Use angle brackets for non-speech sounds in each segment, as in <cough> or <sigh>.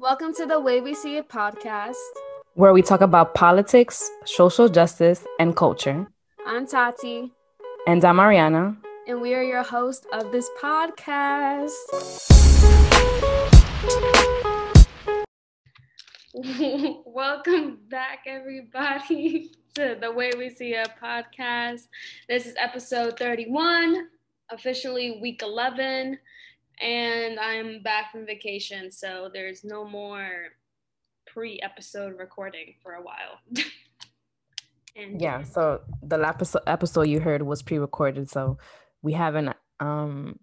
Welcome to the Way We See It podcast, where we talk about politics, social justice, and culture. I'm Tati. And I'm Ariana. And we are your host of this podcast. <laughs> Welcome back, everybody, <laughs> to the Way We See It podcast. This is episode 31, officially week 11 and I'm back from vacation, so there's no more pre-episode recording for a while. <laughs> and yeah, so the last episode you heard was pre-recorded, so we haven't um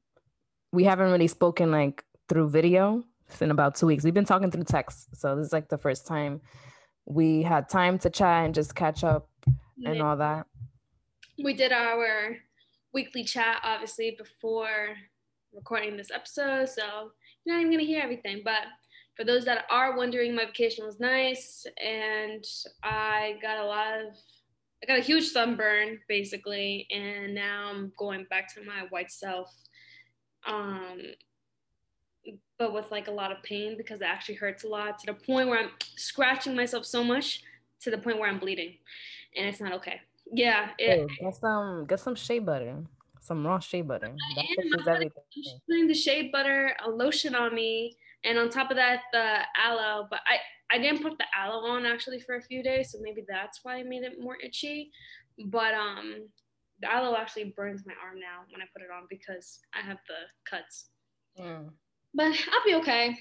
we haven't really spoken like through video in about two weeks. We've been talking through text, so this is like the first time we had time to chat and just catch up and yeah. all that. We did our weekly chat obviously before recording this episode, so you're not even gonna hear everything. But for those that are wondering, my vacation was nice, and I got a lot of, I got a huge sunburn basically, and now I'm going back to my white self, um, but with like a lot of pain because it actually hurts a lot to the point where I'm scratching myself so much to the point where I'm bleeding, and it's not okay. Yeah, it, hey, get some get some shea butter some raw shea butter. That fixes everything. Putting the shea butter, a lotion on me, and on top of that, the aloe. But I I didn't put the aloe on actually for a few days, so maybe that's why I made it more itchy. But um, the aloe actually burns my arm now when I put it on because I have the cuts. Mm. But I'll be okay.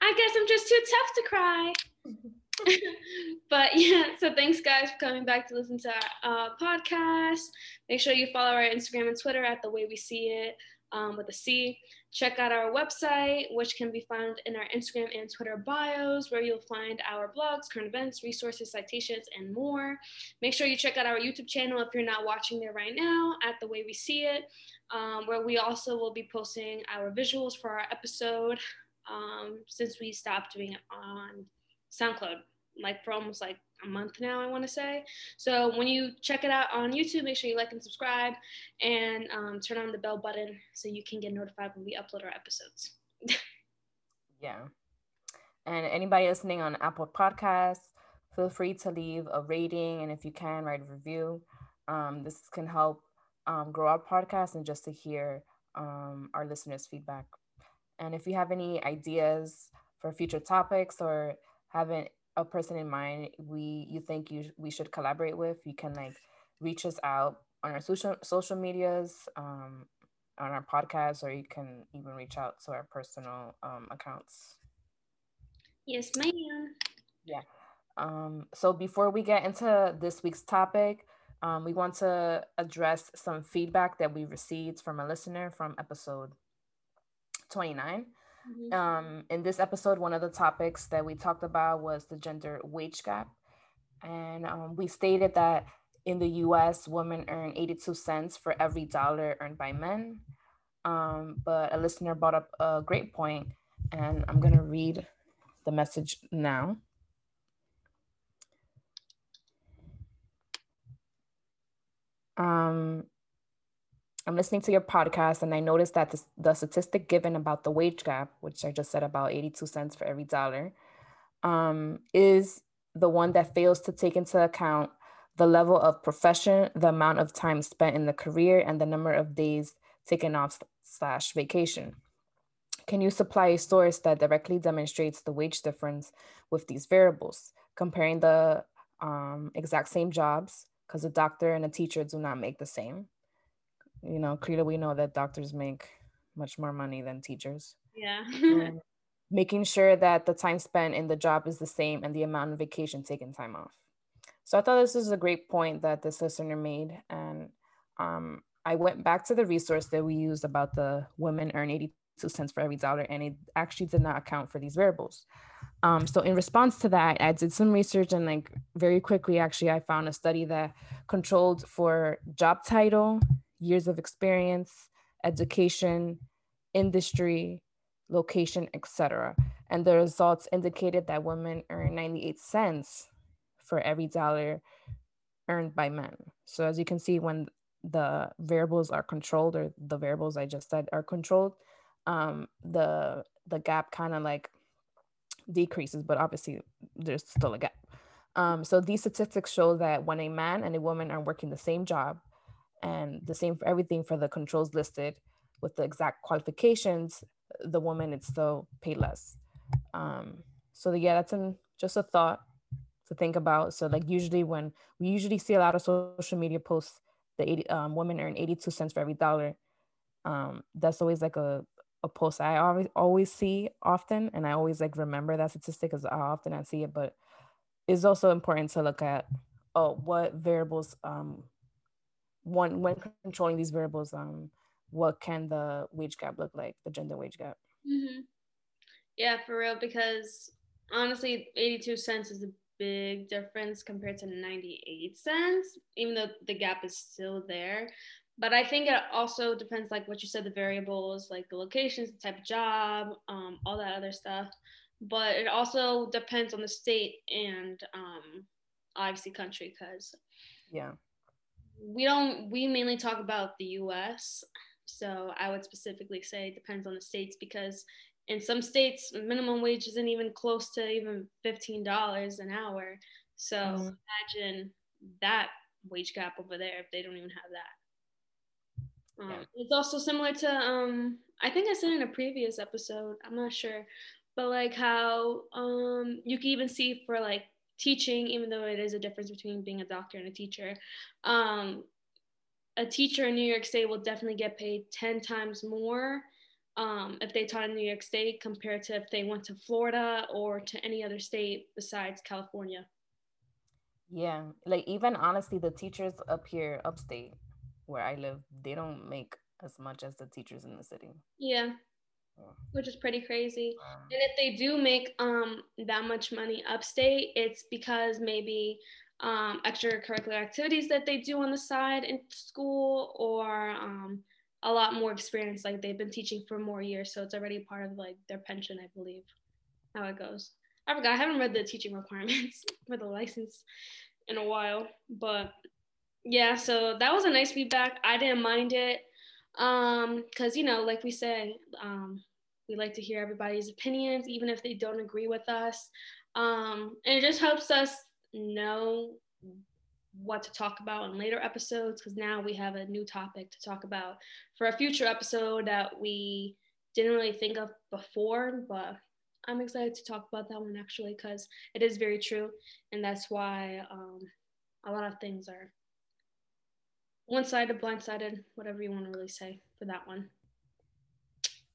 I guess I'm just too tough to cry. <laughs> but <laughs> yeah, so thanks guys for coming back to listen to our uh, podcast. Make sure you follow our Instagram and Twitter at the way we see it um, with a C. Check out our website, which can be found in our Instagram and Twitter bios, where you'll find our blogs, current events, resources, citations, and more. Make sure you check out our YouTube channel if you're not watching there right now at the way we see it, um, where we also will be posting our visuals for our episode um, since we stopped doing it on SoundCloud like for almost like a month now, I want to say. So when you check it out on YouTube, make sure you like and subscribe and um, turn on the bell button so you can get notified when we upload our episodes. <laughs> yeah. And anybody listening on Apple Podcasts, feel free to leave a rating and if you can, write a review. Um, this can help um, grow our podcast and just to hear um, our listeners' feedback. And if you have any ideas for future topics or have a person in mind we you think you we should collaborate with, you can like reach us out on our social social medias, um, on our podcast, or you can even reach out to our personal um, accounts. Yes, ma'am. Yeah. Um, so before we get into this week's topic, um, we want to address some feedback that we received from a listener from episode 29. Mm-hmm. Um, in this episode, one of the topics that we talked about was the gender wage gap. And um, we stated that in the US, women earn 82 cents for every dollar earned by men. Um, but a listener brought up a great point, and I'm going to read the message now. Um, I'm listening to your podcast and I noticed that the, the statistic given about the wage gap, which I just said about 82 cents for every dollar, um, is the one that fails to take into account the level of profession, the amount of time spent in the career, and the number of days taken off slash vacation. Can you supply a source that directly demonstrates the wage difference with these variables, comparing the um, exact same jobs, because a doctor and a teacher do not make the same? You know clearly we know that doctors make much more money than teachers. Yeah. Making sure that the time spent in the job is the same and the amount of vacation taken time off. So i thought this was a great point that this listener made and um, i went back to the resource that we used about the women earn 82 cents for every dollar and it actually did not account for these variables. Um, so in response to that i did some research and like very quickly actually i found a study that controlled for job title years of experience, education, industry, location, etc. And the results indicated that women earn 98 cents for every dollar earned by men. So as you can see, when the variables are controlled, or the variables I just said are controlled, um, the the gap kind of like decreases, but obviously there's still a gap. Um, so these statistics show that when a man and a woman are working the same job and the same for everything for the controls listed with the exact qualifications, the woman is still paid less. Um, so yeah, that's an, just a thought to think about. So like usually when we usually see a lot of social media posts, the 80, um, women earn 82 cents for every dollar. Um, that's always like a, a post I always always see often, and I always like remember that statistic because often I see it. But it's also important to look at oh what variables um one when controlling these variables um what can the wage gap look like the gender wage gap. Mm-hmm. Yeah, for real, because honestly, 82 cents is a big difference compared to 98 cents, even though the gap is still there. But I think it also depends, like what you said, the variables, like the locations, the type of job, um, all that other stuff. But it also depends on the state and um, obviously country, because yeah, we don't we mainly talk about the U.S. So I would specifically say it depends on the states because in some states minimum wage isn't even close to even $15 an hour so mm-hmm. imagine that wage gap over there if they don't even have that um, yeah. it's also similar to um, i think i said in a previous episode i'm not sure but like how um, you can even see for like teaching even though it is a difference between being a doctor and a teacher um, a teacher in new york state will definitely get paid 10 times more um, if they taught in New York State compared to if they went to Florida or to any other state besides California. Yeah, like even honestly, the teachers up here, upstate, where I live, they don't make as much as the teachers in the city. Yeah, which is pretty crazy. Um, and if they do make um that much money upstate, it's because maybe um extracurricular activities that they do on the side in school or um a lot more experience. Like they've been teaching for more years, so it's already part of like their pension, I believe. How it goes. I forgot. I haven't read the teaching requirements <laughs> for the license in a while, but yeah. So that was a nice feedback. I didn't mind it, um, because you know, like we said, um, we like to hear everybody's opinions, even if they don't agree with us. Um, and it just helps us know what to talk about in later episodes because now we have a new topic to talk about for a future episode that we didn't really think of before, but I'm excited to talk about that one actually because it is very true, and that's why um, a lot of things are one-sided, blindsided, whatever you want to really say for that one.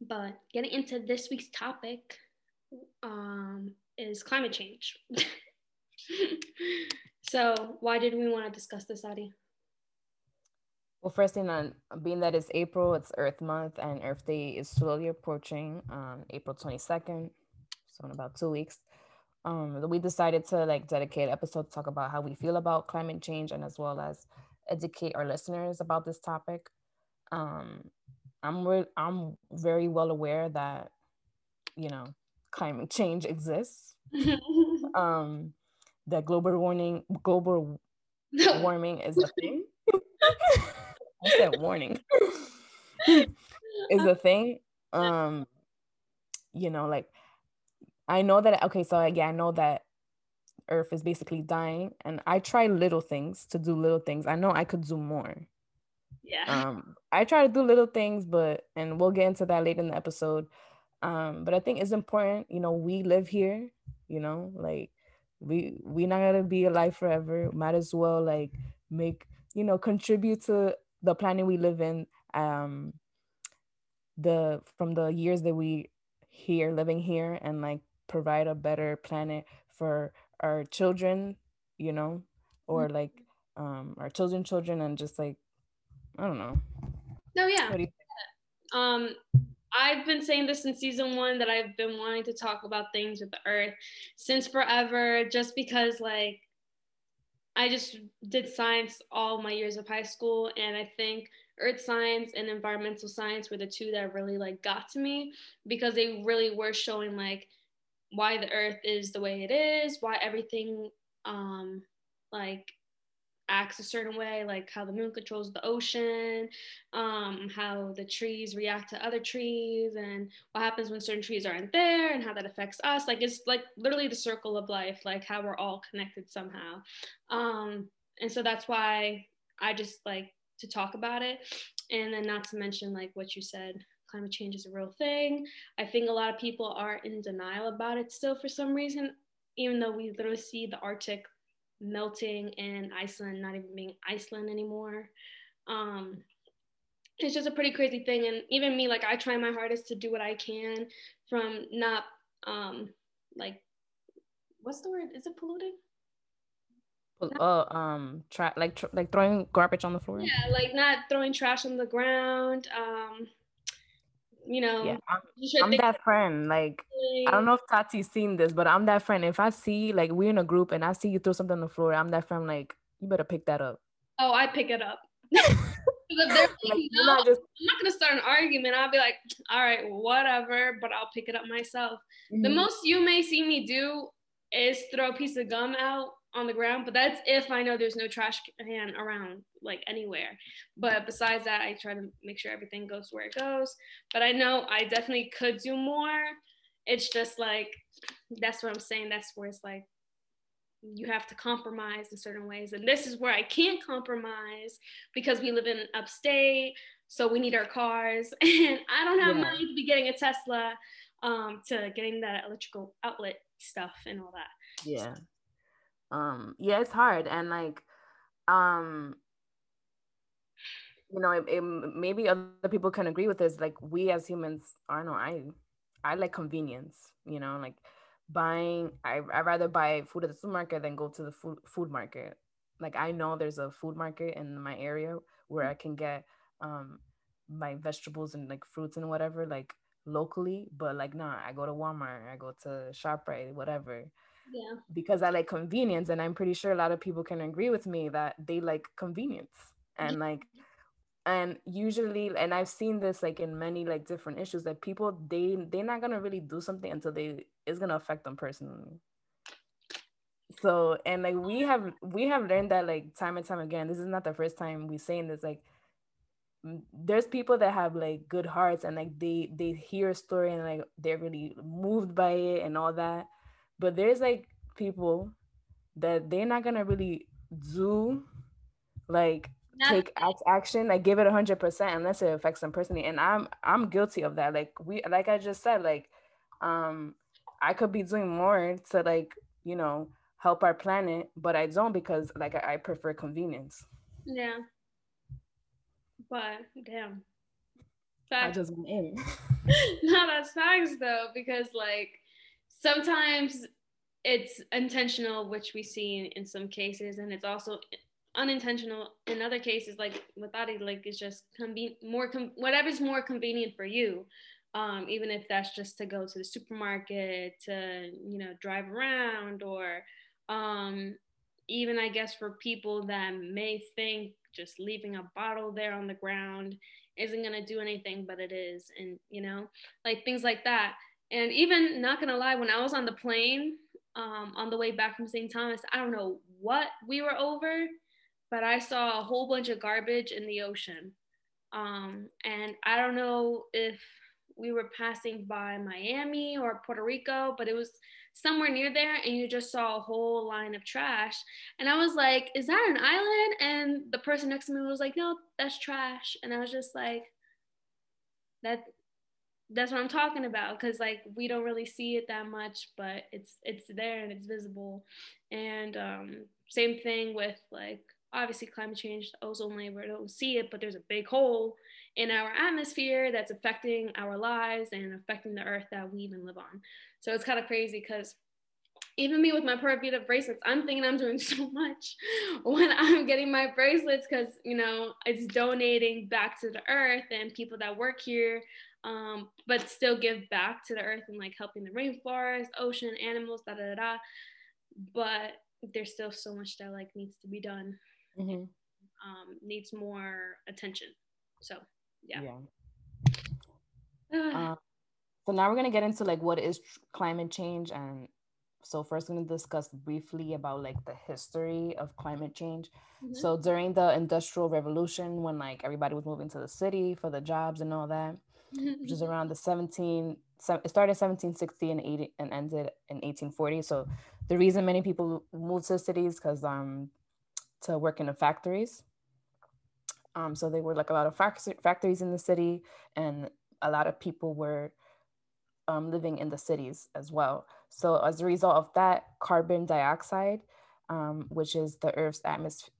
But getting into this week's topic um, is climate change. <laughs> So, why did we want to discuss this, Adi? Well, first thing on being that it's April, it's Earth Month, and Earth Day is slowly approaching on April 22nd, so in about two weeks. Um, we decided to like dedicate episode to talk about how we feel about climate change and as well as educate our listeners about this topic. Um, I'm re- I'm very well aware that you know climate change exists. <laughs> um, that global warming global <laughs> warming is a thing. <laughs> I said warning is a thing. Um, you know, like I know that okay, so yeah, I know that Earth is basically dying, and I try little things to do little things. I know I could do more. Yeah. Um, I try to do little things, but and we'll get into that later in the episode. Um, but I think it's important, you know, we live here, you know, like we we not gonna be alive forever might as well like make you know contribute to the planet we live in um the from the years that we here living here and like provide a better planet for our children you know or mm-hmm. like um our children children and just like i don't know. No yeah. Um I've been saying this in season one that I've been wanting to talk about things with the earth since forever, just because like I just did science all my years of high school, and I think earth science and environmental science were the two that really like got to me because they really were showing like why the earth is the way it is, why everything um like acts a certain way, like how the moon controls the ocean, um, how the trees react to other trees, and what happens when certain trees aren't there, and how that affects us. Like it's like literally the circle of life, like how we're all connected somehow. Um, and so that's why I just like to talk about it, and then not to mention like what you said. Climate change is a real thing. I think a lot of people are in denial about it still for some reason, even though we literally see the Arctic melting and Iceland not even being Iceland anymore. Um, it's just a pretty crazy thing. And even me, like I try my hardest to do what I can from not um, like what's the word? Is it polluting? Uh, um, tra- like tr- like throwing garbage on the floor. Yeah, like not throwing trash on the ground. Um, you know, yeah, I'm, I'm that friend. Like, I don't know if Tati's seen this, but I'm that friend. If I see, like, we're in a group and I see you throw something on the floor, I'm that friend. Like, you better pick that up. Oh, I pick it up. <laughs> <laughs> if they're like, no, not just... I'm not gonna start an argument. I'll be like, all right, whatever, but I'll pick it up myself. Mm-hmm. The most you may see me do is throw a piece of gum out on the ground, but that's if I know there's no trash can around, like anywhere. But besides that, I try to make sure everything goes where it goes. But I know I definitely could do more. It's just like, that's what I'm saying. That's where it's like, you have to compromise in certain ways. And this is where I can't compromise because we live in upstate. So we need our cars. <laughs> And I don't have yeah. money to be getting a Tesla um, to getting that electrical outlet stuff and all that. Yeah um yeah it's hard and like um you know it, it, maybe other people can agree with this like we as humans i don't know i i like convenience you know like buying I, i'd rather buy food at the supermarket than go to the food, food market. Like i know there's a food market in my area where i can get um my vegetables and like fruits and whatever like locally but like nah i go to walmart i go to shoprite whatever yeah. because i like convenience and i'm pretty sure a lot of people can agree with me that they like convenience and like and usually and i've seen this like in many like different issues that people they they're not gonna really do something until they it's gonna affect them personally. So and like we have we have learned that like time and time again this is not the first time we're saying this like there's people that have like good hearts and like they they hear a story and like they're really moved by it and all that but there's like people that they're not gonna really do like take act, action like give it a hundred percent unless it affects them personally. And i'm i'm guilty of that. Like we like i just said like um i could be doing more to like you know help our planet but i don't because like i, I prefer convenience. Yeah. But damn. Facts. i just went in. <laughs> No that's facts though because like sometimes it's intentional, which we see in some cases, and it's also unintentional in other cases. Like with Adi, like it's just conven- more com- whatever's more convenient for you. Um, even if that's just to go to the supermarket, to you know drive around, or um, even I guess for people that may think just leaving a bottle there on the ground isn't gonna do anything, but it is, and you know, like things like that. And even not gonna lie, when I was on the plane um, on the way back from St. Thomas, I don't know what we were over, but I saw a whole bunch of garbage in the ocean. Um, and I don't know if we were passing by Miami or Puerto Rico, but it was somewhere near there, and you just saw a whole line of trash. And I was like, Is that an island? And the person next to me was like, No, that's trash. And I was just like, that that's what I'm talking about because like we don't really see it that much, but it's it's there and it's visible. And um, same thing with like obviously climate change, the ozone layer, we don't see it, but there's a big hole in our atmosphere that's affecting our lives and affecting the earth that we even live on. So it's kind of crazy because even me with my Pura Vida bracelets, I'm thinking I'm doing <laughs> so much when I'm getting my bracelets because, you know, it's donating back to the earth and people that work here um, but still give back to the earth and like helping the rainforest, ocean, animals, da da da. But there's still so much that like needs to be done. Mm-hmm. Um, needs more attention. So yeah. Yeah. <sighs> uh, so now we're gonna get into like what is tr- climate change and so first we're going to discuss briefly about like the history of climate change. Mm-hmm. So during the industrial revolution when like everybody was moving to the city for the jobs and all that. Which is <laughs> around the 17 it started 1760 and 80 and ended in 1840. So the reason many people moved to the cities because um to work in the factories. Um, so they were like a lot of factories in the city, and a lot of people were um, living in the cities as well. So as a result of that, carbon dioxide, um, which is the Earth's atmosphere,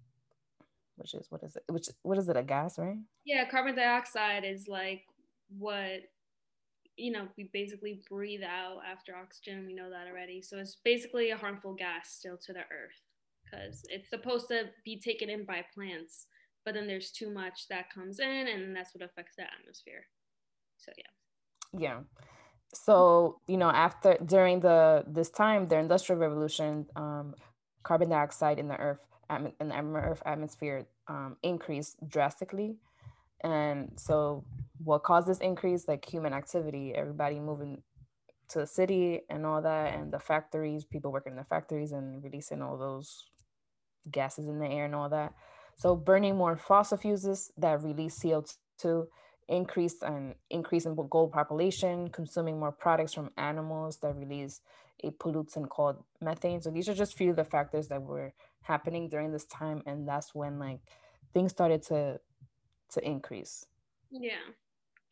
which is what is it? Which what is it? A gas, right? Yeah, carbon dioxide is like what you know we basically breathe out after oxygen. We know that already. So it's basically a harmful gas still to the Earth because it's supposed to be taken in by plants, but then there's too much that comes in, and that's what affects the atmosphere. So yeah. Yeah so you know after during the this time the industrial revolution um, carbon dioxide in the earth and in the earth atmosphere um, increased drastically and so what caused this increase like human activity everybody moving to the city and all that and the factories people working in the factories and releasing all those gases in the air and all that so burning more fossil fuels that release co2 increase and increase in gold population, consuming more products from animals that release a pollutant called methane. So these are just few of the factors that were happening during this time, and that's when like things started to to increase. Yeah,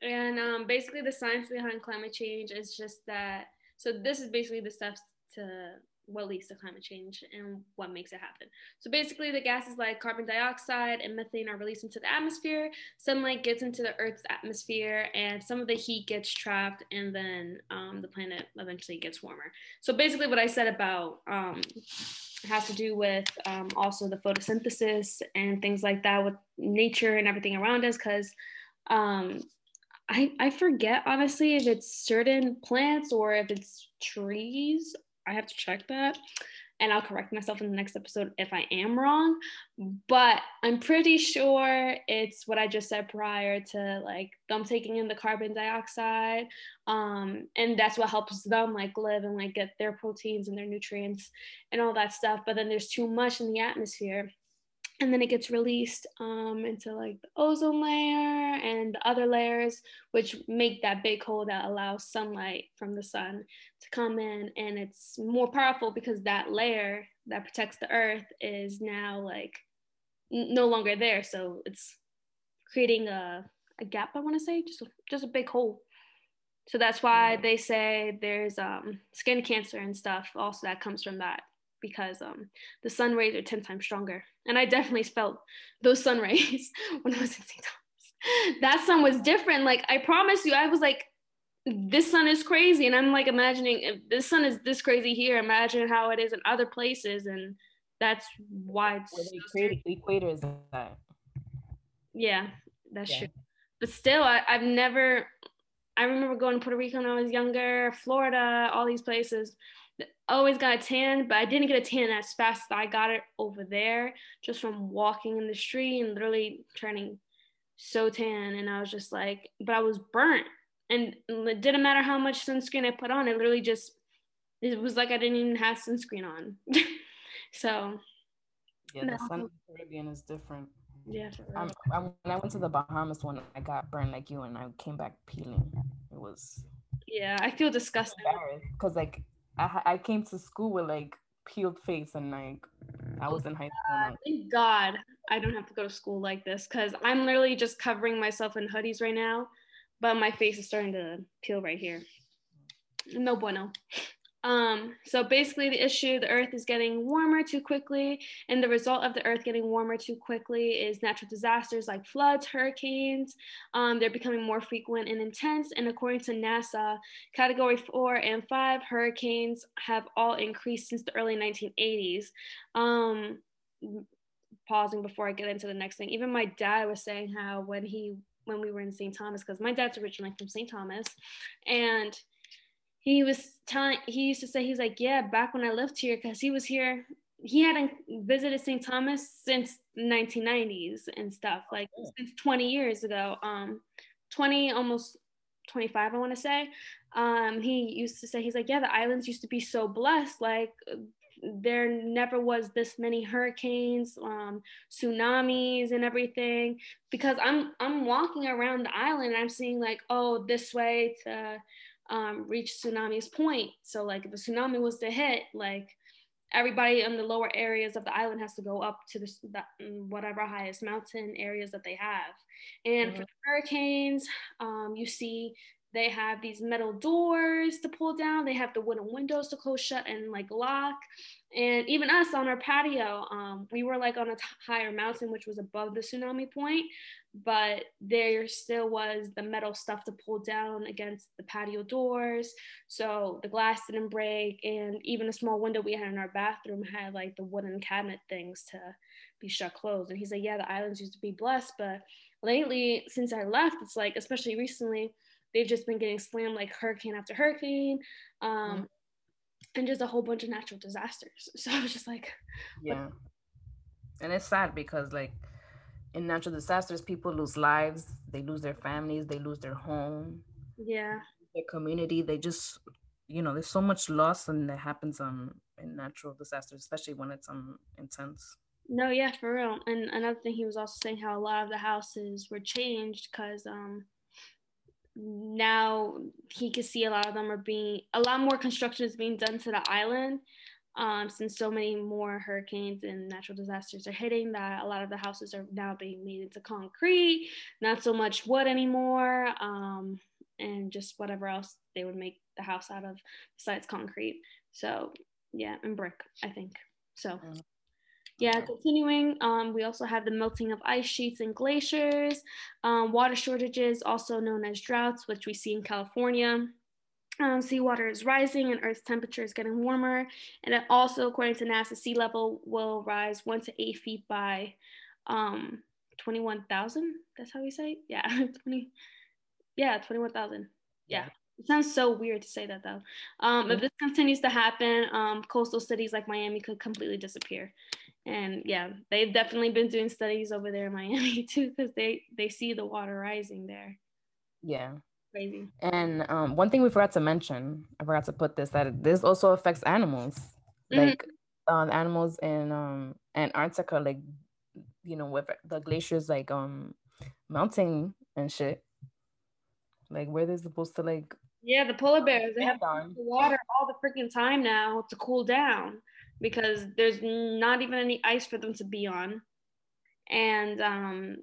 and um, basically the science behind climate change is just that. So this is basically the steps to what leads to climate change and what makes it happen. So basically, the gases like carbon dioxide and methane are released into the atmosphere. Sunlight gets into the Earth's atmosphere, and some of the heat gets trapped, and then um, the planet eventually gets warmer. So basically, what I said about um, has to do with um, also the photosynthesis and things like that with nature and everything around us, because um, I, I forget honestly if it's certain plants or if it's trees I have to check that and I'll correct myself in the next episode if I am wrong. But I'm pretty sure it's what I just said prior to like them taking in the carbon dioxide. Um, and that's what helps them like live and like get their proteins and their nutrients and all that stuff. But then there's too much in the atmosphere and then it gets released um, into like the ozone layer and the other layers which make that big hole that allows sunlight from the sun to come in. And it's more powerful because that layer that protects the earth is now like n- no longer there. So it's creating a, a gap i want to say just a, just a big hole. So that's why they say there's um, skin cancer and stuff also that comes from that because um, the sun rays are 10 times stronger. And I definitely felt those sun <laughs> rays when I was in St. Thomas. <laughs> That sun was different. Like, I promise you, I was like, this sun is crazy. And I'm like imagining if this sun is this crazy here, imagine how it is in other places. And that's why it's Where they created the equator is that. Yeah, that's yeah. true. But still, I, I've never, I remember going to Puerto Rico when I was younger, Florida, all these places always got a tan, but I didn't get a tan as fast as I got it over there just from walking in the street and literally turning so tan. And I was just like, but I was burnt. And it didn't matter how much sunscreen I put on, it literally just, it was like I didn't even have sunscreen on. <laughs> so. Yeah, the sun in the Caribbean is different. Yeah. Um, I, when I went to the Bahamas one, I got burned like you and I came back peeling. It was. Yeah, I feel disgusting. Because like I, I came to school with like peeled face and like I was in high school. Thank God I don't have to go to school like this because I'm literally just covering myself in hoodies right now, but my face is starting to peel right here. No bueno. Um, so basically, the issue the Earth is getting warmer too quickly, and the result of the Earth getting warmer too quickly is natural disasters like floods, hurricanes. Um, they're becoming more frequent and intense. And according to NASA, Category 4 and 5 hurricanes have all increased since the early 1980s. Um, pausing before I get into the next thing, even my dad was saying how when he when we were in St. Thomas, because my dad's originally from St. Thomas, and he was telling he used to say he's like yeah back when i lived here because he was here he hadn't visited st thomas since 1990s and stuff like oh. since 20 years ago um 20 almost 25, I want to say. Um, he used to say, he's like, yeah, the islands used to be so blessed. Like, there never was this many hurricanes, um, tsunamis, and everything. Because I'm I'm walking around the island, I'm seeing like, oh, this way to um, reach tsunami's point. So like, if a tsunami was to hit, like everybody in the lower areas of the island has to go up to the, the whatever highest mountain areas that they have. And mm-hmm. for hurricanes, um, you see they have these metal doors to pull down. They have the wooden windows to close shut and like lock. And even us on our patio, um, we were like on a t- higher mountain, which was above the tsunami point, but there still was the metal stuff to pull down against the patio doors. So the glass didn't break. And even a small window we had in our bathroom had like the wooden cabinet things to be shut closed. And he's like, Yeah, the islands used to be blessed, but lately, since I left, it's like, especially recently, they've just been getting slammed like hurricane after hurricane um, mm-hmm. and just a whole bunch of natural disasters <laughs> so i was just like yeah and it's sad because like in natural disasters people lose lives they lose their families they lose their home yeah. their community they just you know there's so much loss and that happens um in natural disasters especially when it's um intense. No yeah for real and another thing he was also saying how a lot of the houses were changed because um now he could see a lot of them are being a lot more construction is being done to the island um, since so many more hurricanes and natural disasters are hitting that a lot of the houses are now being made into concrete not so much wood anymore um, and just whatever else they would make the house out of besides concrete. So yeah and brick i think. So mm. yeah, continuing, um, we also have the melting of ice sheets and glaciers, um, water shortages, also known as droughts, which we see in California. Um, seawater is rising and Earth's temperature is getting warmer. And it also, according to NASA, sea level will rise one to eight feet by um, 21,000. That's how we say it? Yeah, <laughs> 20. Yeah, 21,000. Yeah. It sounds so weird to say that though. Um, if this continues to happen, um, coastal cities like Miami could completely disappear and yeah they've definitely been doing studies over there in miami <laughs> too because they they see the water rising there yeah crazy and um, one thing we forgot to mention i forgot to put this that this also affects animals mm-hmm. like um, animals in um antarctica like you know with the glaciers like um melting and shit like where they're supposed to like yeah the polar bears they have the water all the freaking time now to cool down because there's not even any ice for them to be on. And um,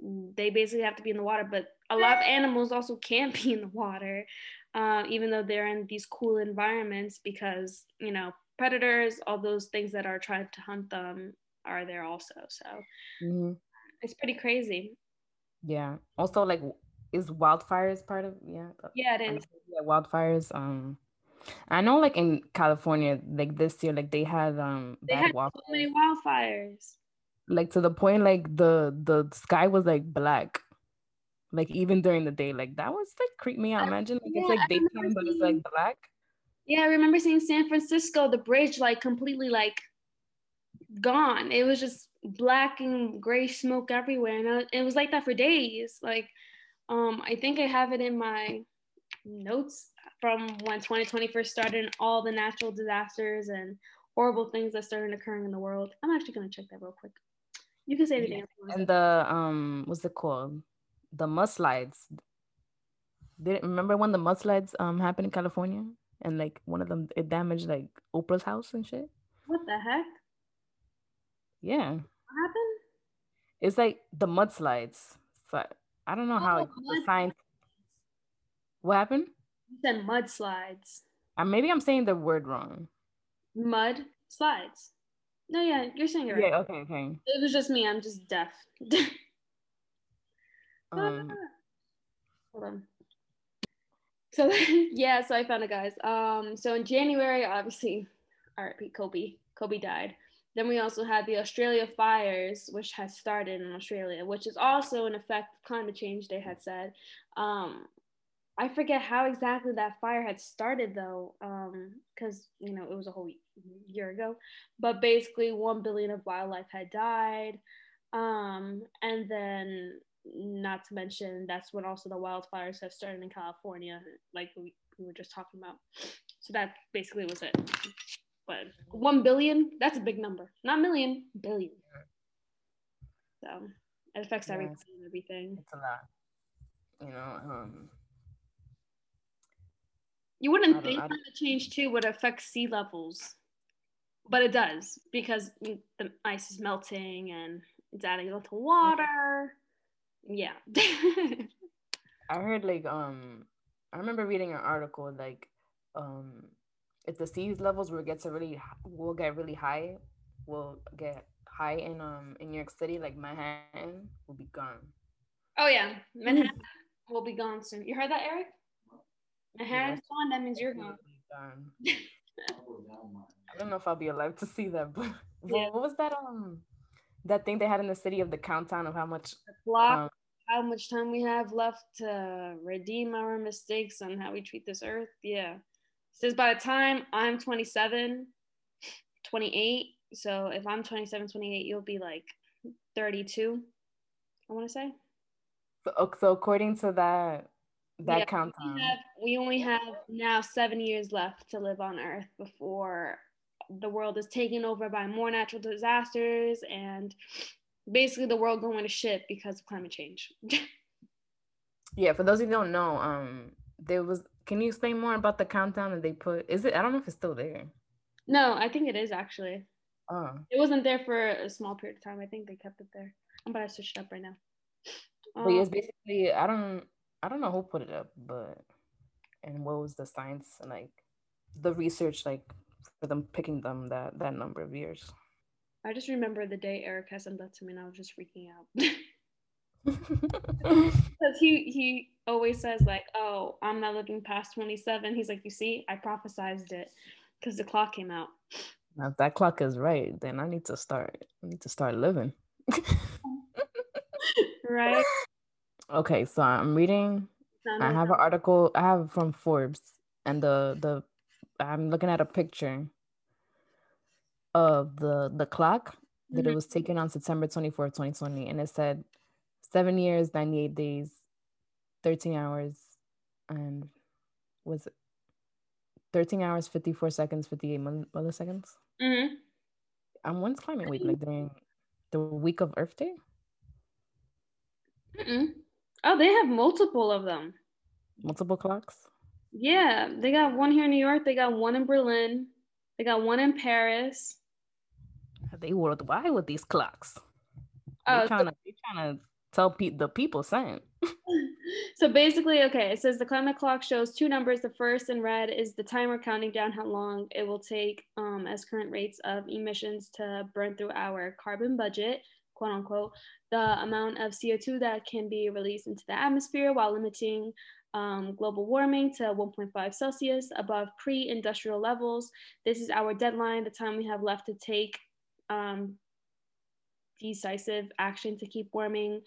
they basically have to be in the water. But a lot of animals also can't <laughs> be in the water, uh, even though they're in these cool environments because, you know, predators, all those things that are trying to hunt them are there also. So mm-hmm. it's pretty crazy. Yeah. Also, like, is wildfires part of yeah? Yeah, it is. Yeah, wildfires. Um, I know, like in California, like this year, like they had um they had so many wildfires. Like to the point, like the the sky was like black, like even during the day. Like that was like creep me out. Imagine like yeah, it's like daytime, but it's like black. Yeah, I remember seeing San Francisco, the bridge like completely like gone. It was just black and gray smoke everywhere, and it was like that for days. Like, um, I think I have it in my notes from when 2020 first started and all the natural disasters and horrible things that started occurring in the world. I'm actually gonna check that real quick. You can say anything. Yeah. And the um, what's it called? The mudslides. Did remember when the mudslides um happened in California and like one of them it damaged like Oprah's house and shit. What the heck? Yeah. What happened? It's like the mudslides. So I don't know oh, how the science. What happened? You said mudslides. Uh, maybe I'm saying the word wrong. Mud slides. No, yeah, you're saying it right. Yeah, okay, okay. It was just me. I'm just deaf. <laughs> um, Hold on. So <laughs> yeah, so I found it, guys. Um, so in January, obviously, R.I.P. Kobe. Kobe died. Then we also had the Australia fires, which has started in Australia, which is also an effect of climate change. They had said, um, I forget how exactly that fire had started though, because um, you know it was a whole year ago. But basically, one billion of wildlife had died, um, and then not to mention that's when also the wildfires have started in California, like we, we were just talking about. So that basically was it. But one billion, that's a big number. Not million, billion. So it affects everything everything. It's a lot. You know, um you wouldn't think climate change too would affect sea levels, but it does because the ice is melting and it's adding onto water. Yeah. <laughs> I heard like um I remember reading an article like um if the sea levels will get to really will get really high, will get high in um in New York City, like Manhattan will be gone. Oh yeah, Manhattan will be gone soon. You heard that, Eric? Manhattan's yeah, gone. That means you're gone. <laughs> I don't know if I'll be alive to see that, but yeah. what was that um that thing they had in the city of the countdown of how much clock, um, how much time we have left to redeem our mistakes on how we treat this earth? Yeah. It says by the time I'm 27, 28, so if I'm 27, 28, you'll be like 32, I want to say. So, so according to that that yeah, countdown, we, have, we only have now seven years left to live on Earth before the world is taken over by more natural disasters and basically the world going to shit because of climate change. <laughs> yeah, for those who don't know, um, there was. Can you explain more about the countdown that they put? Is it? I don't know if it's still there. No, I think it is actually. Oh. It wasn't there for a small period of time. I think they kept it there. I'm about to switch it up right now. But um, it's basically I don't I don't know who put it up, but and what was the science and like the research like for them picking them that that number of years. I just remember the day Erica sent that to me and I was just freaking out. <laughs> <laughs> Because he he always says like, "Oh, I'm not living past 27." He's like, "You see, I prophesized it because the clock came out." Now, if that clock is right, then I need to start. I need to start living. <laughs> right. Okay, so I'm reading. I have an article. I have from Forbes, and the the I'm looking at a picture of the the clock that mm-hmm. it was taken on September 24, 2020, and it said seven years, 98 days, 13 hours, and was it 13 hours, 54 seconds, 58 milliseconds. Mm-hmm. Um, when's climate week? Like during the week of Earth Day? Mm-mm. Oh, they have multiple of them. Multiple clocks? Yeah, they got one here in New York. They got one in Berlin. They got one in Paris. Are They worldwide with these clocks. Oh, they're trying, so- to, they're trying to tell pe- the people something. <laughs> so basically, okay, it says the climate clock shows two numbers. The first in red is the timer counting down how long it will take um, as current rates of emissions to burn through our carbon budget, quote unquote, the amount of CO2 that can be released into the atmosphere while limiting um, global warming to 1.5 Celsius above pre industrial levels. This is our deadline, the time we have left to take um, decisive action to keep warming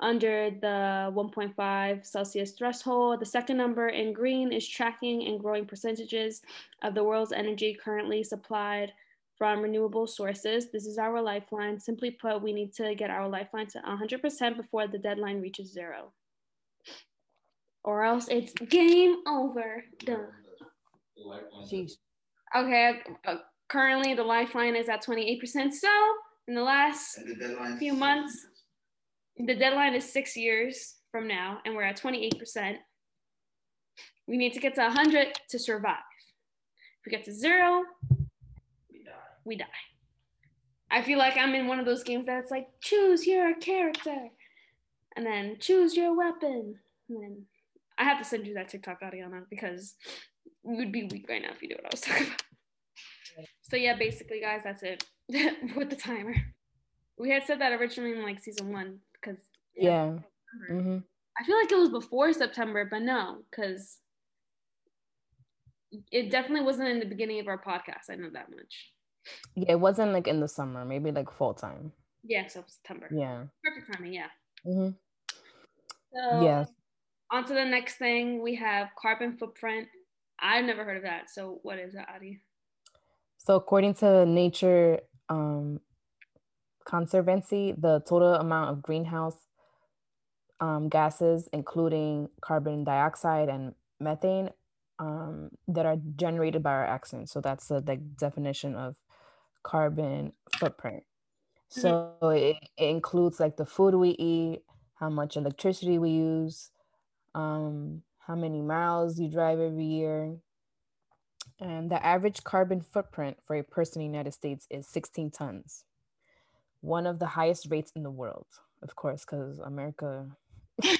under the 1.5 Celsius threshold. The second number in green is tracking and growing percentages of the world's energy currently supplied from renewable sources. This is our lifeline. Simply put, we need to get our lifeline to 100% before the deadline reaches zero. Or else it's game over. Done. Jeez. Okay, uh, currently the lifeline is at 28%. So in the last the few months, the deadline is six years from now, and we're at 28%. We need to get to 100 to survive. If we get to zero, we die. I feel like I'm in one of those games that's like choose your character, and then choose your weapon, and then I have to send you that TikTok, Ariana, because you would be weak right now if you knew what I was <laughs> talking about. So yeah, basically, guys, that's it <laughs> with the timer. We had said that originally in like season one because yeah, mm-hmm. I feel like it was before September, but no, because it definitely wasn't in the beginning of our podcast. I know that much. Yeah, it wasn't like in the summer, maybe like fall time. Yeah, so September. Yeah. Perfect timing, yeah. Mm-hmm. So, yeah. On to the next thing, we have carbon footprint. I've never heard of that. So what is that, Adi? So according to Nature um, Conservancy, the total amount of greenhouse um, gases, including carbon dioxide and methane, um, that are generated by our actions. So that's the, the definition of carbon footprint. Mm-hmm. So it, it, includes like the food we eat, how much electricity we use, um, how many miles you drive every year. And the average carbon footprint for a person in the United States is 16 tons, one of the highest rates in the world, of course, because America. <laughs> <laughs> oh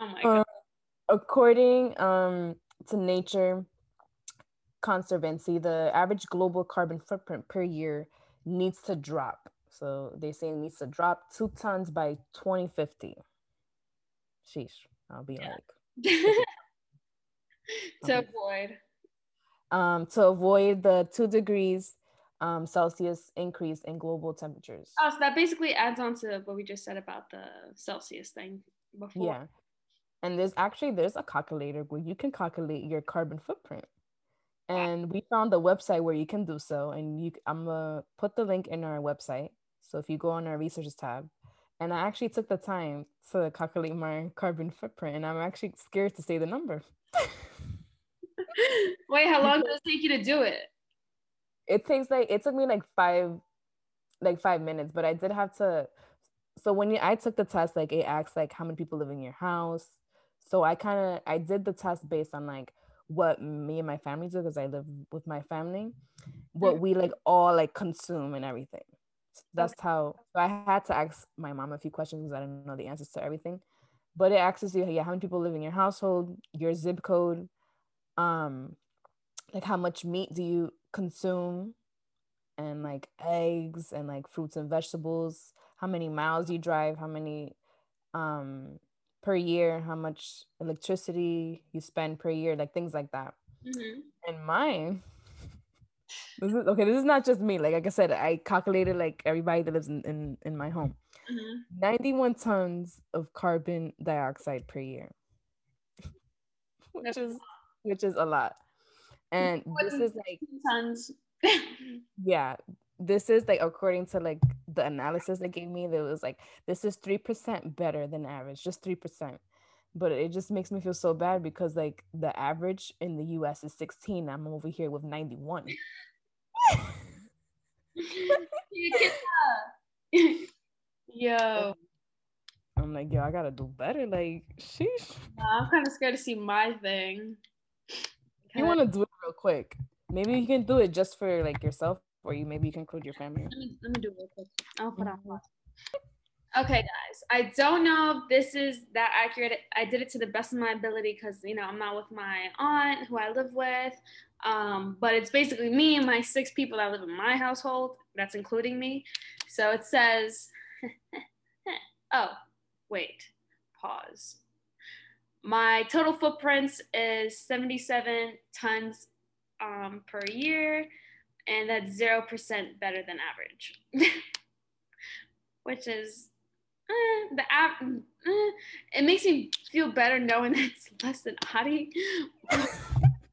my God. Uh, according um, to Nature Conservancy, the average global carbon footprint per year needs to drop so they say it needs to drop two tons by 2050. Sheesh. I'll be yeah. like <laughs> <laughs> to avoid. Um, to avoid the two degrees um, Celsius increase in global temperatures. Oh, so that basically adds on to what we just said about the Celsius thing before. Yeah. And there's actually there's a calculator where you can calculate your carbon footprint and we found the website where you can do so and you i'm gonna put the link in our website so if you go on our resources tab, and I actually took the time to calculate my carbon footprint, and I'm actually scared to say the number. <laughs> Wait, how long does it take you to do it? It takes like it took me like five, like five minutes, but I did have to. So when you, I took the test, like it asks like how many people live in your house. So I kind of I did the test based on like what me and my family do because I live with my family, what mm. we like all like consume and everything that's okay. how so I had to ask my mom a few questions because I didn't know the answers to everything. But it asks you, yeah, how many people live in your household, your zip code, um, like how much meat do you consume, and like eggs and like fruits and vegetables, how many miles you drive, how many um per year, how much electricity you spend per year, like things like that. Mm-hmm. And mine <laughs> this is okay. This is not just me. Like, like I said, I calculated like everybody that lives in in, in my home. Mm-hmm. 91 tons of carbon dioxide per year. <laughs> which is which is a lot. And this is like tons. <laughs> yeah. This is like according to like the analysis they gave me, there was like this is three percent better than average, just three percent but it just makes me feel so bad because like the average in the US is 16. I'm over here with 91. <laughs> yo. I'm like, yo, I gotta do better. Like, sheesh. Nah, I'm kind of scared to see my thing. You want to do it real quick? Maybe you can do it just for like yourself, or you maybe you can include your family. Let me, let me do it real quick. I'll put mm-hmm. on. Okay, guys, I don't know if this is that accurate. I did it to the best of my ability because, you know, I'm not with my aunt who I live with. Um, but it's basically me and my six people that live in my household. That's including me. So it says, <laughs> oh, wait, pause. My total footprints is 77 tons um, per year, and that's 0% better than average, <laughs> which is eh, the app. Eh, it makes me feel better knowing <laughs> that it's less than Adi. <laughs>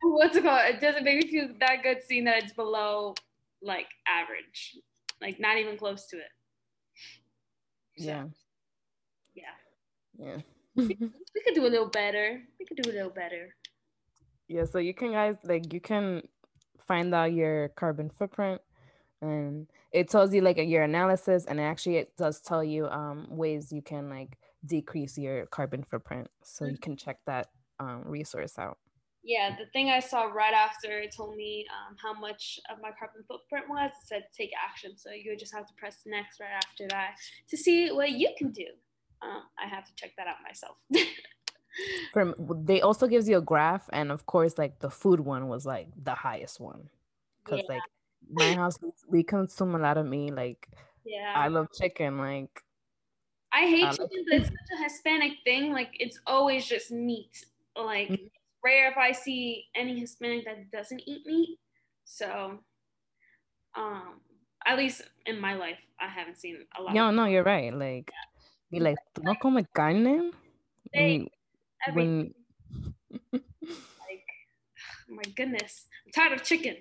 what's it called? It doesn't make me feel that good seeing that it's below like average, like not even close to it. So, yeah. Yeah. Yeah. we, we could do a little better. We could do a little better. Yeah, so you can guys like you can find out your carbon footprint and it tells you like your analysis and actually it does tell you um ways you can like decrease your carbon footprint so you can check that um, resource out yeah, the thing I saw right after it told me um, how much of my carbon footprint was. It said take action. So you just have to press next right after that to see what you can do. Um, I have to check that out myself. <laughs> From they also gives you a graph, and of course, like the food one was like the highest one, because yeah. like my <laughs> house we consume a lot of meat. Like yeah, I love chicken. Like I hate I chicken, but it's such a Hispanic thing. Like it's always just meat. Like. Mm-hmm rare if I see any Hispanic that doesn't eat meat. So, um, at least in my life, I haven't seen a lot. No, no, you're right. Like, yeah. be like, ¿tú no comes carne? They, when, like, my goodness, I'm tired of chicken,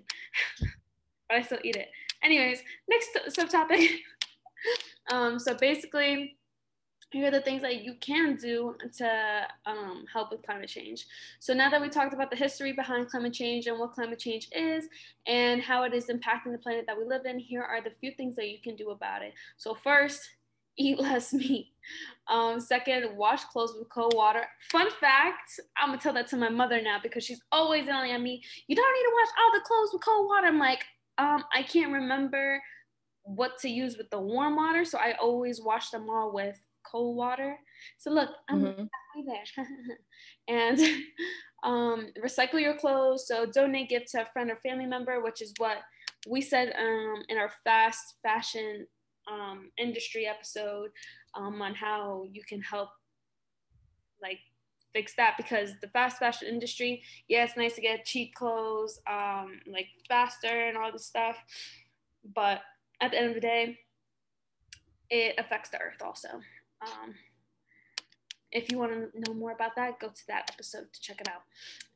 <laughs> but I still eat it. Anyways, next subtopic. <laughs> um, so basically, here are the things that you can do to um, help with climate change. So now that we talked about the history behind climate change and what climate change is and how it is impacting the planet that we live in, here are the few things that you can do about it. So first, eat less <laughs> meat. Um, second, wash clothes with cold water. Fun fact, I'm gonna tell that to my mother now because she's always yelling at me, you don't need to wash all the clothes with cold water. I'm like, um, I can't remember what to use with the warm water, so I always wash them all with cold water. So look, I'm mm-hmm. there. <laughs> and <laughs> um, recycle your clothes. So donate gift to a friend or family member, which is what we said um, in our fast fashion um, industry episode um, on how you can help like fix that because the fast fashion industry, yeah, it's nice to get cheap clothes, um, like faster and all this stuff, but at the end of the day, it affects the earth also. Um, if you want to know more about that, go to that episode to check it out.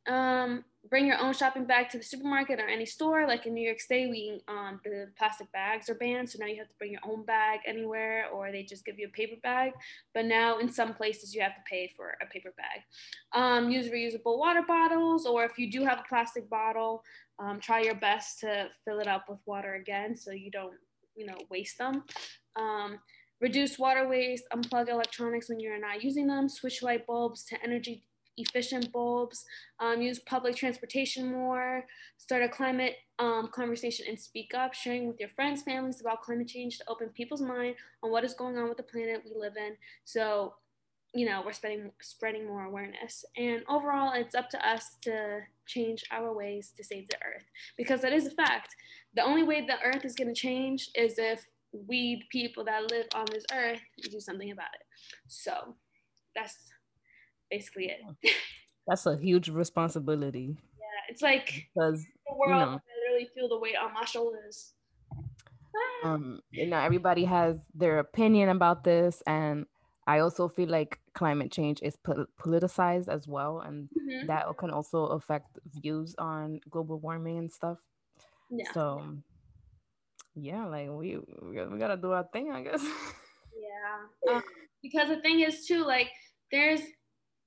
Um, bring your own shopping bag to the supermarket or any store. Like in New York State, we um, the plastic bags are banned, so now you have to bring your own bag anywhere, or they just give you a paper bag. But now in some places, you have to pay for a paper bag. Um, use reusable water bottles, or if you do have a plastic bottle, um, try your best to fill it up with water again, so you don't you know waste them. Um, Reduce water waste, unplug electronics when you're not using them, switch light bulbs to energy efficient bulbs, um, use public transportation more, start a climate um, conversation and speak up, sharing with your friends, families about climate change to open people's mind on what is going on with the planet we live in. So, you know, we're spreading spreading more awareness. And overall, it's up to us to change our ways to save the earth because that is a fact. The only way the earth is going to change is if we the people that live on this earth do something about it. So that's basically it. <laughs> that's a huge responsibility. Yeah, it's like because the world, you know, I literally feel the weight on my shoulders. um, you know, everybody has their opinion about this, and I also feel like climate change is po- politicized as well, and mm-hmm. that can also affect views on global warming and stuff. Yeah. So yeah, like we we gotta do our thing, I guess. <laughs> Yeah, um, because the thing is too, like there's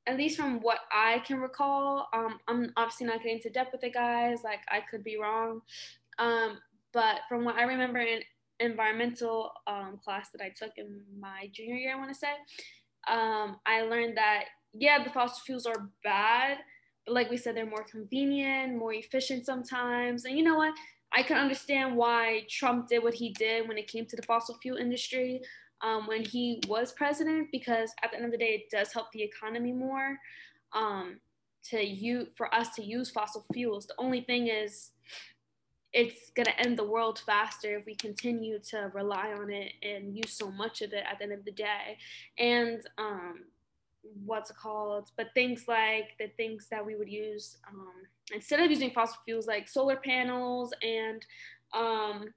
at least from what I can recall, um, I'm obviously not getting into depth with the guys. Like I could be wrong, um, but from what I remember in environmental um, class that I took in my junior year, I want to say, um, I learned that yeah, the fossil fuels are bad, but like we said, they're more convenient, more efficient sometimes, and you know what? I can understand why Trump did what he did when it came to the fossil fuel industry um, when he was president, because at the end of the day, it does help the economy more um, to you for us to use fossil fuels. The only thing is, it's gonna end the world faster if we continue to rely on it and use so much of it at the end of the day. And um, what's it called? But things like the things that we would use um, instead of using fossil fuels like solar panels and um,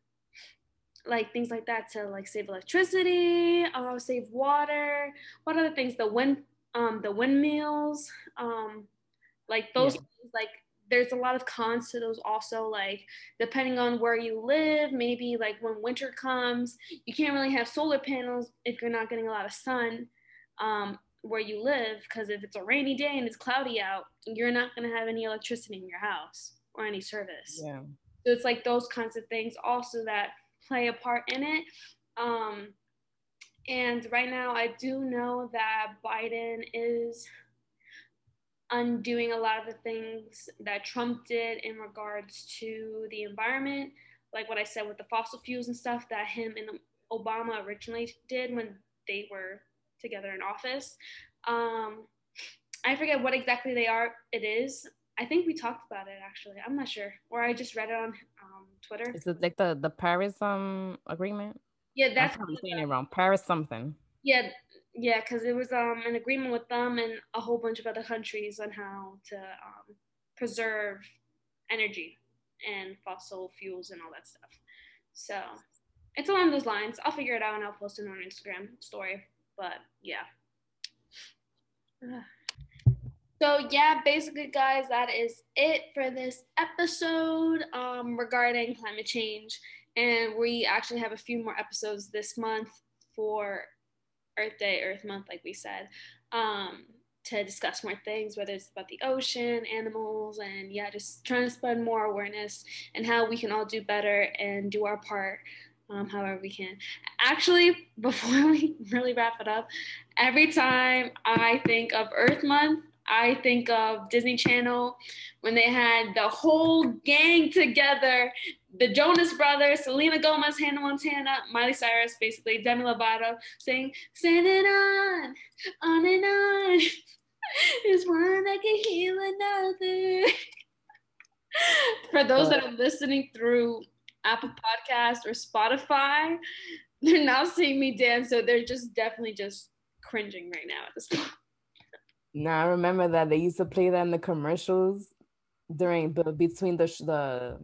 like things like that to like save electricity, uh, save water. What other things? The wind, um, the windmills, um, like those. Yeah. Like there's a lot of cons to those also. Like depending on where you live, maybe like when winter comes, you can't really have solar panels if you're not getting a lot of sun. Um, where you live because if it's a rainy day and it's cloudy out, you're not going to have any electricity in your house or any service. Yeah. So it's like those kinds of things also that play a part in it. Um, and right now, I do know that Biden is undoing a lot of the things that Trump did in regards to the environment, like what I said with the fossil fuels and stuff that him and Obama originally did when they were together in office. Um, I forget what exactly they are. It is. I think we talked about it actually. I'm not sure, or I just read it on um, Twitter. Is it like the the Paris um agreement? Yeah, that's I'm saying it wrong. Paris something. Yeah, yeah, because it was um an agreement with them and a whole bunch of other countries on how to um, preserve energy and fossil fuels and all that stuff. So it's along those lines. I'll figure it out and I'll post it on Instagram story. But yeah. So yeah, basically, guys, that is it for this episode um, regarding climate change And we actually have a few more episodes this month for Earth Day, Earth Month, like we said, um, to discuss more things, whether it's about the ocean, animals, and yeah, just trying to spread more awareness and how we can all do better and do our part um, however we can. Actually, <laughs> before we <laughs> really wrap it up, every time I think of Earth Month, I think of Disney Channel when they had the whole gang together the Jonas Brothers, Selena Gomez, Hannah Montana, Miley Cyrus, basically Demi Lovato, saying, send it on, on and on. <laughs> There's one that can heal another. <laughs> For those that are listening through Apple Podcast or Spotify, <laughs> they're now seeing me dance, so they're just definitely just cringing right now at this point. Now I remember that they used to play that in the commercials during the between the the.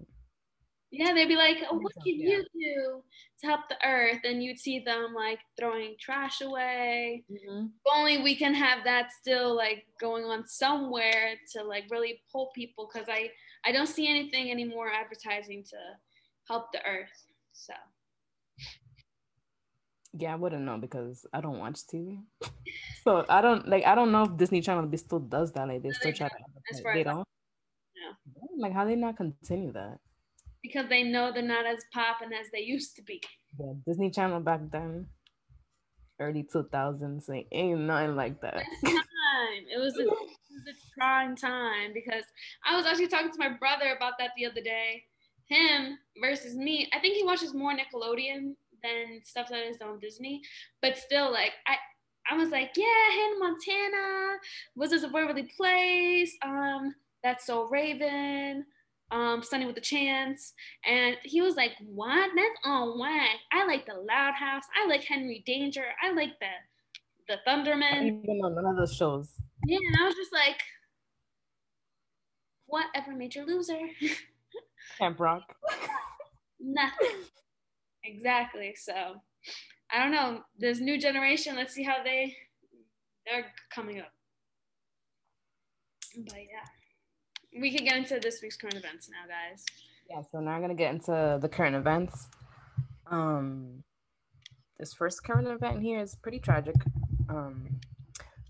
Yeah, they'd be like, oh, "What can yeah. you do to help the earth?" And you'd see them like throwing trash away. Mm-hmm. only we can have that still like going on somewhere to like really pull people because I I don't see anything anymore advertising to help the earth. So yeah, I wouldn't know because I don't watch TV. so I don't like I don't know if Disney Channel still does that. Like they still try to they don't. Yeah. Like how they not continue that? Because they know they're not as popping as they used to be. Yeah, Disney Channel back then, early two thousands, like ain't nothing like that. time. It was a it was a prime time because I was actually talking to my brother about that the other day. Him versus me. I think he watches more Nickelodeon than stuff that is on Disney. But still, like I, I was like, yeah, Hannah Montana, Wizards of Waverly Place, um, That's So Raven, um, Sonny with a Chance, and he was like, what? That's on whack. I like the Loud House. I like Henry Danger. I like the the Thunderman. Even on none of those shows. Yeah, and I was just like, whatever major loser. <laughs> Camp Rock. Nothing. Exactly. So I don't know. This new generation, let's see how they they're coming up. But yeah. We can get into this week's current events now, guys. Yeah, so now I'm gonna get into the current events. Um this first current event here is pretty tragic. Um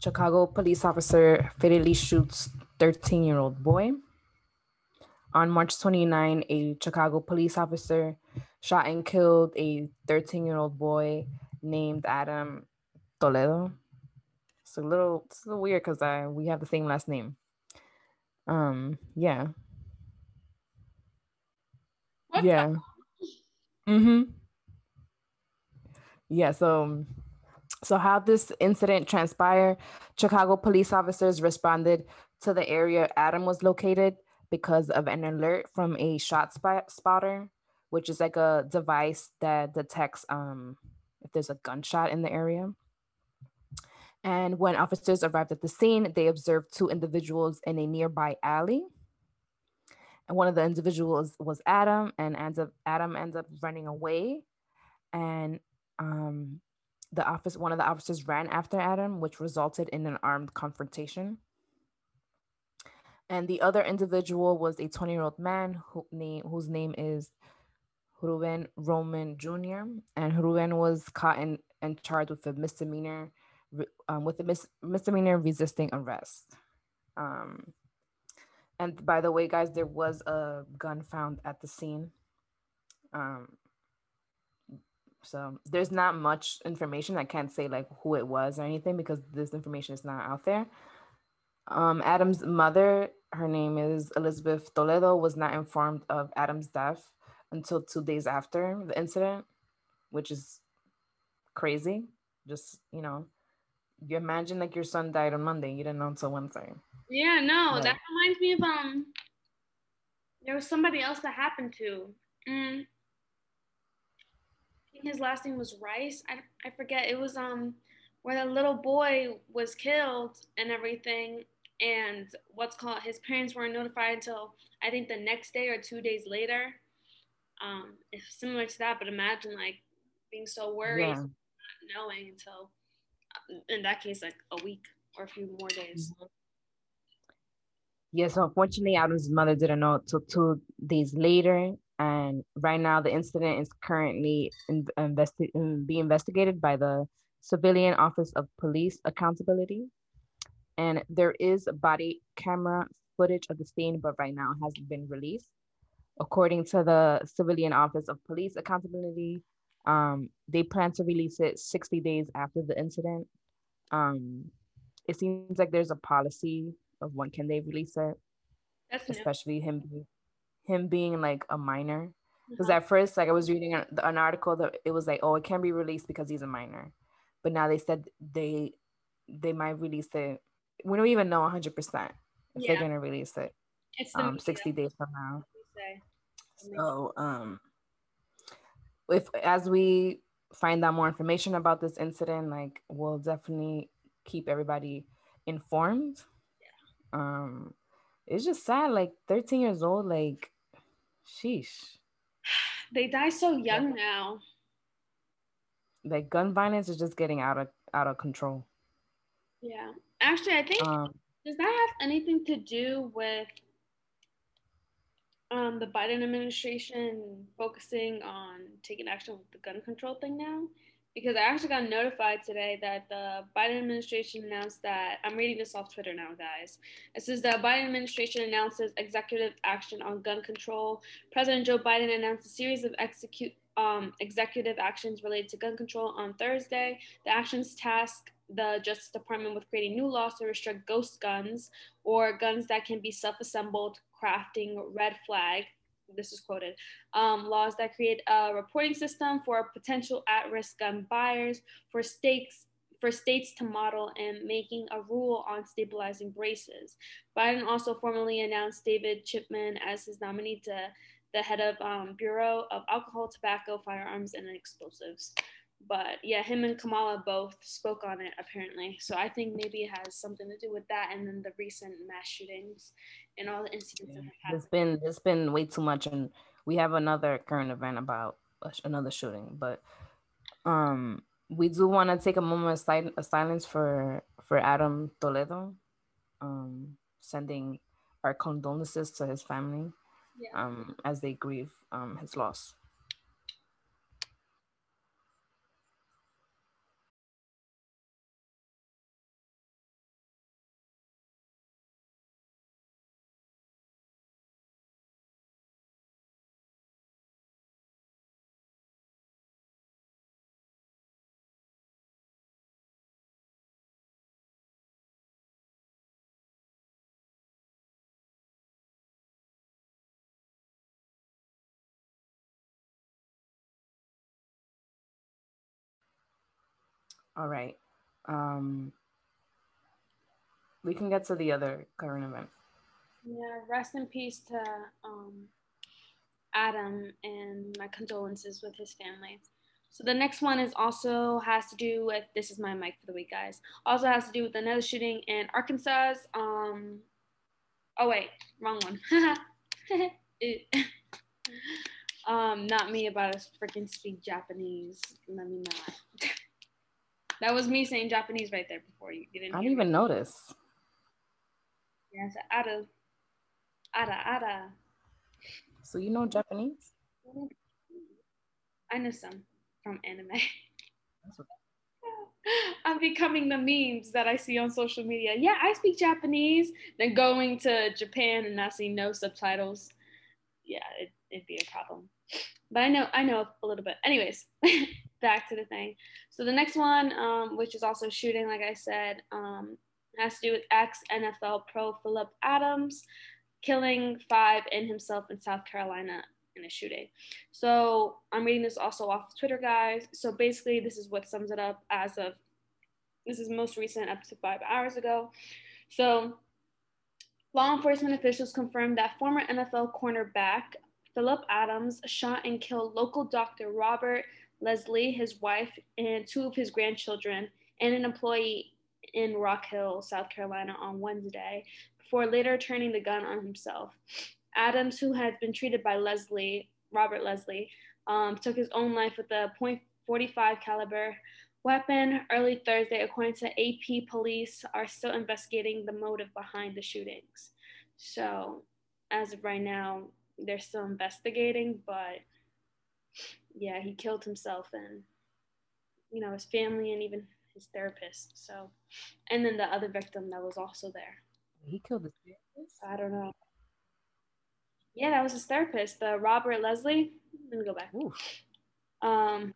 Chicago police officer fatally shoots 13 year old boy. On March 29, a Chicago police officer shot and killed a 13 year old boy named Adam Toledo. It's a little, it's a little weird because I we have the same last name. Um, yeah. What yeah. Mm-hmm. Yeah, so so how this incident transpired, Chicago police officers responded to the area Adam was located because of an alert from a shot spot- spotter, which is like a device that detects um, if there's a gunshot in the area. And when officers arrived at the scene, they observed two individuals in a nearby alley. And one of the individuals was Adam, and ends up Adam ends up running away. And um, the office, one of the officers ran after Adam, which resulted in an armed confrontation. And the other individual was a 20 year old man who name, whose name is Ruben Roman Jr. And Ruben was caught in, and charged with a misdemeanor, um, with a mis- misdemeanor resisting arrest. Um, and by the way, guys, there was a gun found at the scene. Um, so there's not much information. I can't say like who it was or anything because this information is not out there. Um, Adam's mother her name is Elizabeth Toledo, was not informed of Adam's death until two days after the incident, which is crazy. Just, you know, you imagine like your son died on Monday, you didn't know until Wednesday. Yeah, no, that reminds me of um there was somebody else that happened to. Mm. his last name was Rice. I, I forget. It was um where the little boy was killed and everything and what's called his parents weren't notified until I think the next day or two days later. Um, it's similar to that, but imagine like being so worried, yeah. not knowing until uh, in that case like a week or a few more days. Mm-hmm. Yes, yeah, so unfortunately, Adam's mother didn't know until two days later. And right now, the incident is currently in, investi- in, being investigated by the Civilian Office of Police Accountability. And there is body camera footage of the scene, but right now hasn't been released. According to the Civilian Office of Police Accountability, um, they plan to release it 60 days after the incident. Um, it seems like there's a policy of when can they release it, That's especially new. him him being like a minor. Because uh-huh. at first, like I was reading an, an article that it was like, oh, it can be released because he's a minor, but now they said they they might release it. We don't even know 100 percent if yeah. they're gonna release it. It's um, 60 days from now. So um if as we find out more information about this incident, like we'll definitely keep everybody informed. Yeah. Um, it's just sad. Like 13 years old, like, sheesh. <sighs> They die so young yeah. now. Like gun violence is just getting out of out of control. Yeah. Actually, I think um, does that have anything to do with um, the Biden administration focusing on taking action with the gun control thing now? Because I actually got notified today that the Biden administration announced that I'm reading this off Twitter now, guys. It says the Biden administration announces executive action on gun control. President Joe Biden announced a series of execute um, executive actions related to gun control on Thursday. The actions task the Justice Department with creating new laws to restrict ghost guns or guns that can be self assembled, crafting red flag. This is quoted. Um, laws that create a reporting system for potential at risk gun buyers, for states for states to model and making a rule on stabilizing braces. Biden also formally announced David Chipman as his nominee to the head of um, Bureau of Alcohol, Tobacco, Firearms, and Explosives but yeah, him and Kamala both spoke on it apparently. So I think maybe it has something to do with that, and then the recent mass shootings and all the incidents yeah. that It's been it's been way too much, and we have another current event about another shooting, but um, we do want to take a moment of silence for for Adam Toledo, um, sending our condolences to his family, yeah. um, as they grieve um his loss. All right. Um, we can get to the other current event. Yeah, rest in peace to um, Adam and my condolences with his family. So the next one is also has to do with this is my mic for the week, guys. Also has to do with another shooting in Arkansas. Um, oh wait, wrong one. <laughs> um, not me about to freaking speak Japanese. Let me not. That was me saying Japanese right there before you didn't. I didn't even me. notice. Yeah, it's ara, ara, ara. So you know Japanese? I know some from anime. <laughs> I'm becoming the memes that I see on social media. Yeah, I speak Japanese. Then going to Japan and not seeing no subtitles. Yeah, it, it'd be a problem. But I know I know a little bit. Anyways, <laughs> back to the thing. So the next one, um, which is also shooting, like I said, um, has to do with ex NFL pro Philip Adams killing five and himself in South Carolina in a shooting. So I'm reading this also off of Twitter, guys. So basically, this is what sums it up as of this is most recent, up to five hours ago. So law enforcement officials confirmed that former NFL cornerback Philip Adams shot and killed local doctor Robert Lesslie, his wife, and two of his grandchildren, and an employee in Rock Hill, South Carolina, on Wednesday, before later turning the gun on himself. Adams, who had been treated by Lesslie, Robert Lesslie, um, took his own life with a .45 caliber weapon early Thursday, according to AP police, are still investigating the motive behind the shootings. So, as of right now, they're still investigating, but yeah, he killed himself and you know his family and even his therapist. So, and then the other victim that was also there. He killed his therapist. I don't know. Yeah, that was his therapist, the Robert Lesslie. Let me go back. Ooh. Um.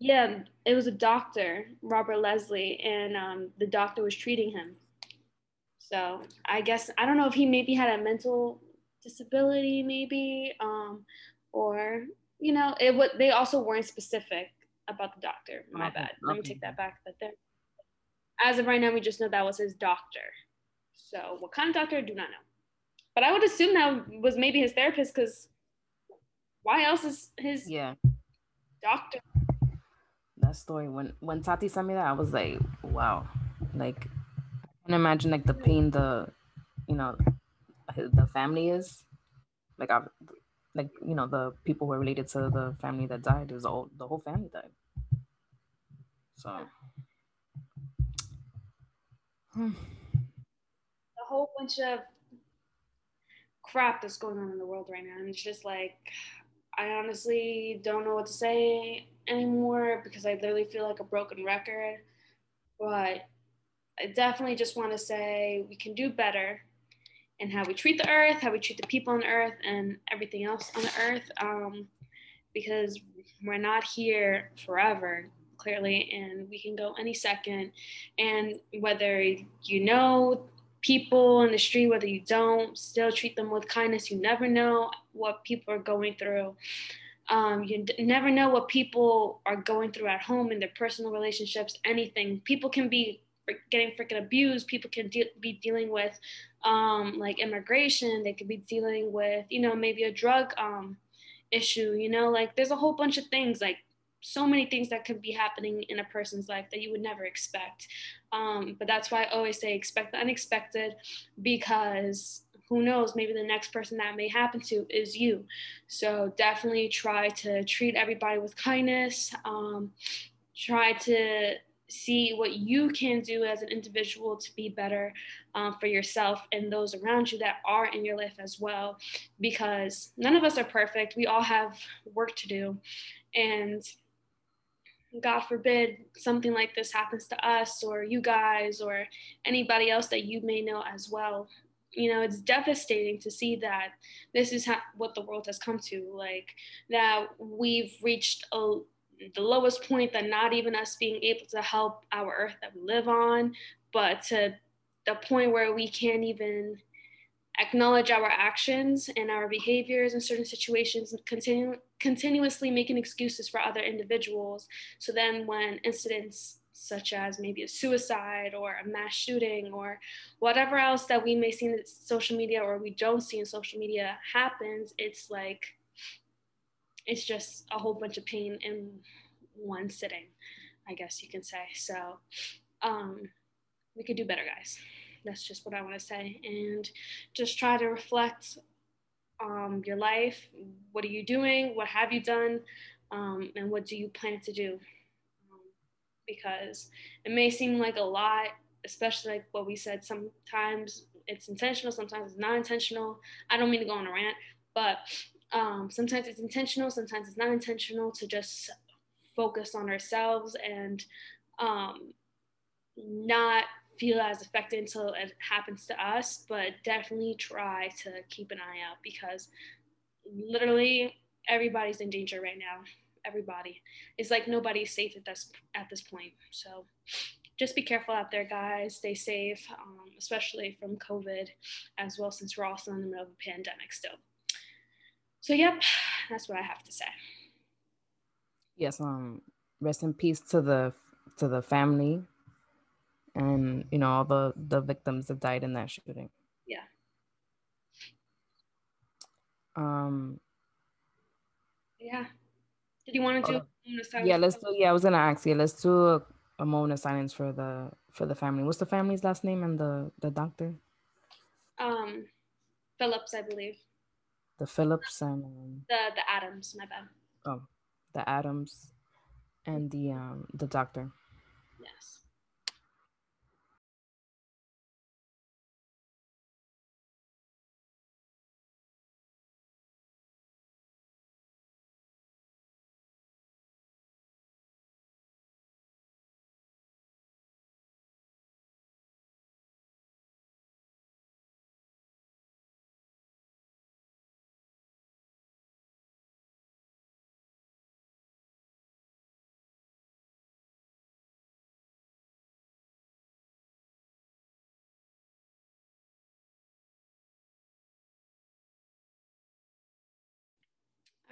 Yeah, it was a doctor, Robert Lesslie, and um, the doctor was treating him. So I guess I don't know if he maybe had a mental disability, maybe, um, or you know, it would. They also weren't specific about the doctor. My okay. bad. Let me take that back. But there, as of right now, we just know that was his doctor. So what kind of doctor? I do not know. But I would assume that was maybe his therapist because why else is his yeah doctor? That story when when Tati sent me that, I was like, wow, like I can imagine like the pain the you know the family is like I like you know the people who are related to the family that died. is all the whole family died. So. Hmm. <sighs> A whole bunch of crap that's going on in the world right now. And it's just like, I honestly don't know what to say anymore because I literally feel like a broken record. But I definitely just want to say we can do better in how we treat the earth, how we treat the people on earth, and everything else on the earth. Um, because we're not here forever, clearly, and we can go any second. And whether you know people in the street, whether you don't, still treat them with kindness. You never know what people are going through. Um, you d- never know what people are going through at home in their personal relationships, anything. People can be getting freaking abused. People can de- be dealing with um, like immigration. They could be dealing with, you know, maybe a drug um, issue, you know, like there's a whole bunch of things like so many things that could be happening in a person's life that you would never expect. Um, but that's why I always say expect the unexpected because who knows, maybe the next person that may happen to is you. So definitely try to treat everybody with kindness. Um, try to see what you can do as an individual to be better um, for yourself and those around you that are in your life as well because none of us are perfect we all have work to do and God forbid something like this happens to us or you guys or anybody else that you may know as well. You know, it's devastating to see that this is ha- what the world has come to. Like, that we've reached a, the lowest point that not even us being able to help our earth that we live on, but to the point where we can't even acknowledge our actions and our behaviors in certain situations and continue, continuously making excuses for other individuals. So then when incidents such as maybe a suicide or a mass shooting or whatever else that we may see in social media or we don't see in social media happens, it's like, it's just a whole bunch of pain in one sitting, I guess you can say. So um, we could do better, guys. That's just what I want to say. And just try to reflect um, your life. What are you doing? What have you done? Um, and what do you plan to do? Um, because it may seem like a lot, especially like what we said. Sometimes it's intentional, sometimes it's not intentional. I don't mean to go on a rant, but um, sometimes it's intentional, sometimes it's not intentional to just focus on ourselves and um, not feel as affected until it happens to us, but definitely try to keep an eye out because literally everybody's in danger right now. Everybody. It's like nobody's safe at this at this point. So just be careful out there, guys. Stay safe, um, especially from COVID as well, since we're also in the middle of a pandemic still. So, yep, <sighs> that's what I have to say. Yes. Um. Rest in peace to the to the family and you know all the the victims that died in that shooting yeah um yeah did you want to do uh, yeah let's do yeah i was gonna ask you let's do a, a moment of silence for the for the family what's the family's last name and the the doctor um phillips i believe the phillips and um, the the adams my bad. Oh the adams and the um the doctor. Yes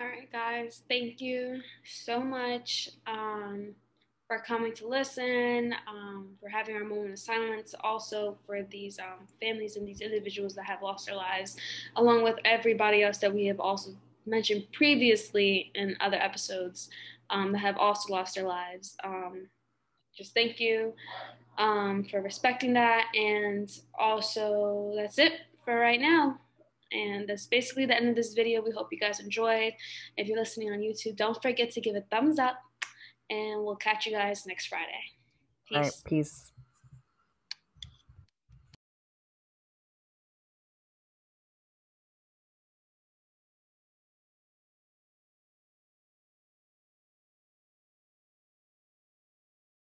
All right, guys. Thank you so much um, for coming to listen, um, for having our moment of silence, also for these um, families and these individuals that have lost their lives, along with everybody else that we have also mentioned previously in other episodes um, that have also lost their lives. Um, just thank you um, for respecting that. And also, that's it for right now. And that's basically the end of this video. We hope you guys enjoyed. If you're listening on YouTube, don't forget to give a thumbs up. And we'll catch you guys next Friday. Peace. All right, peace.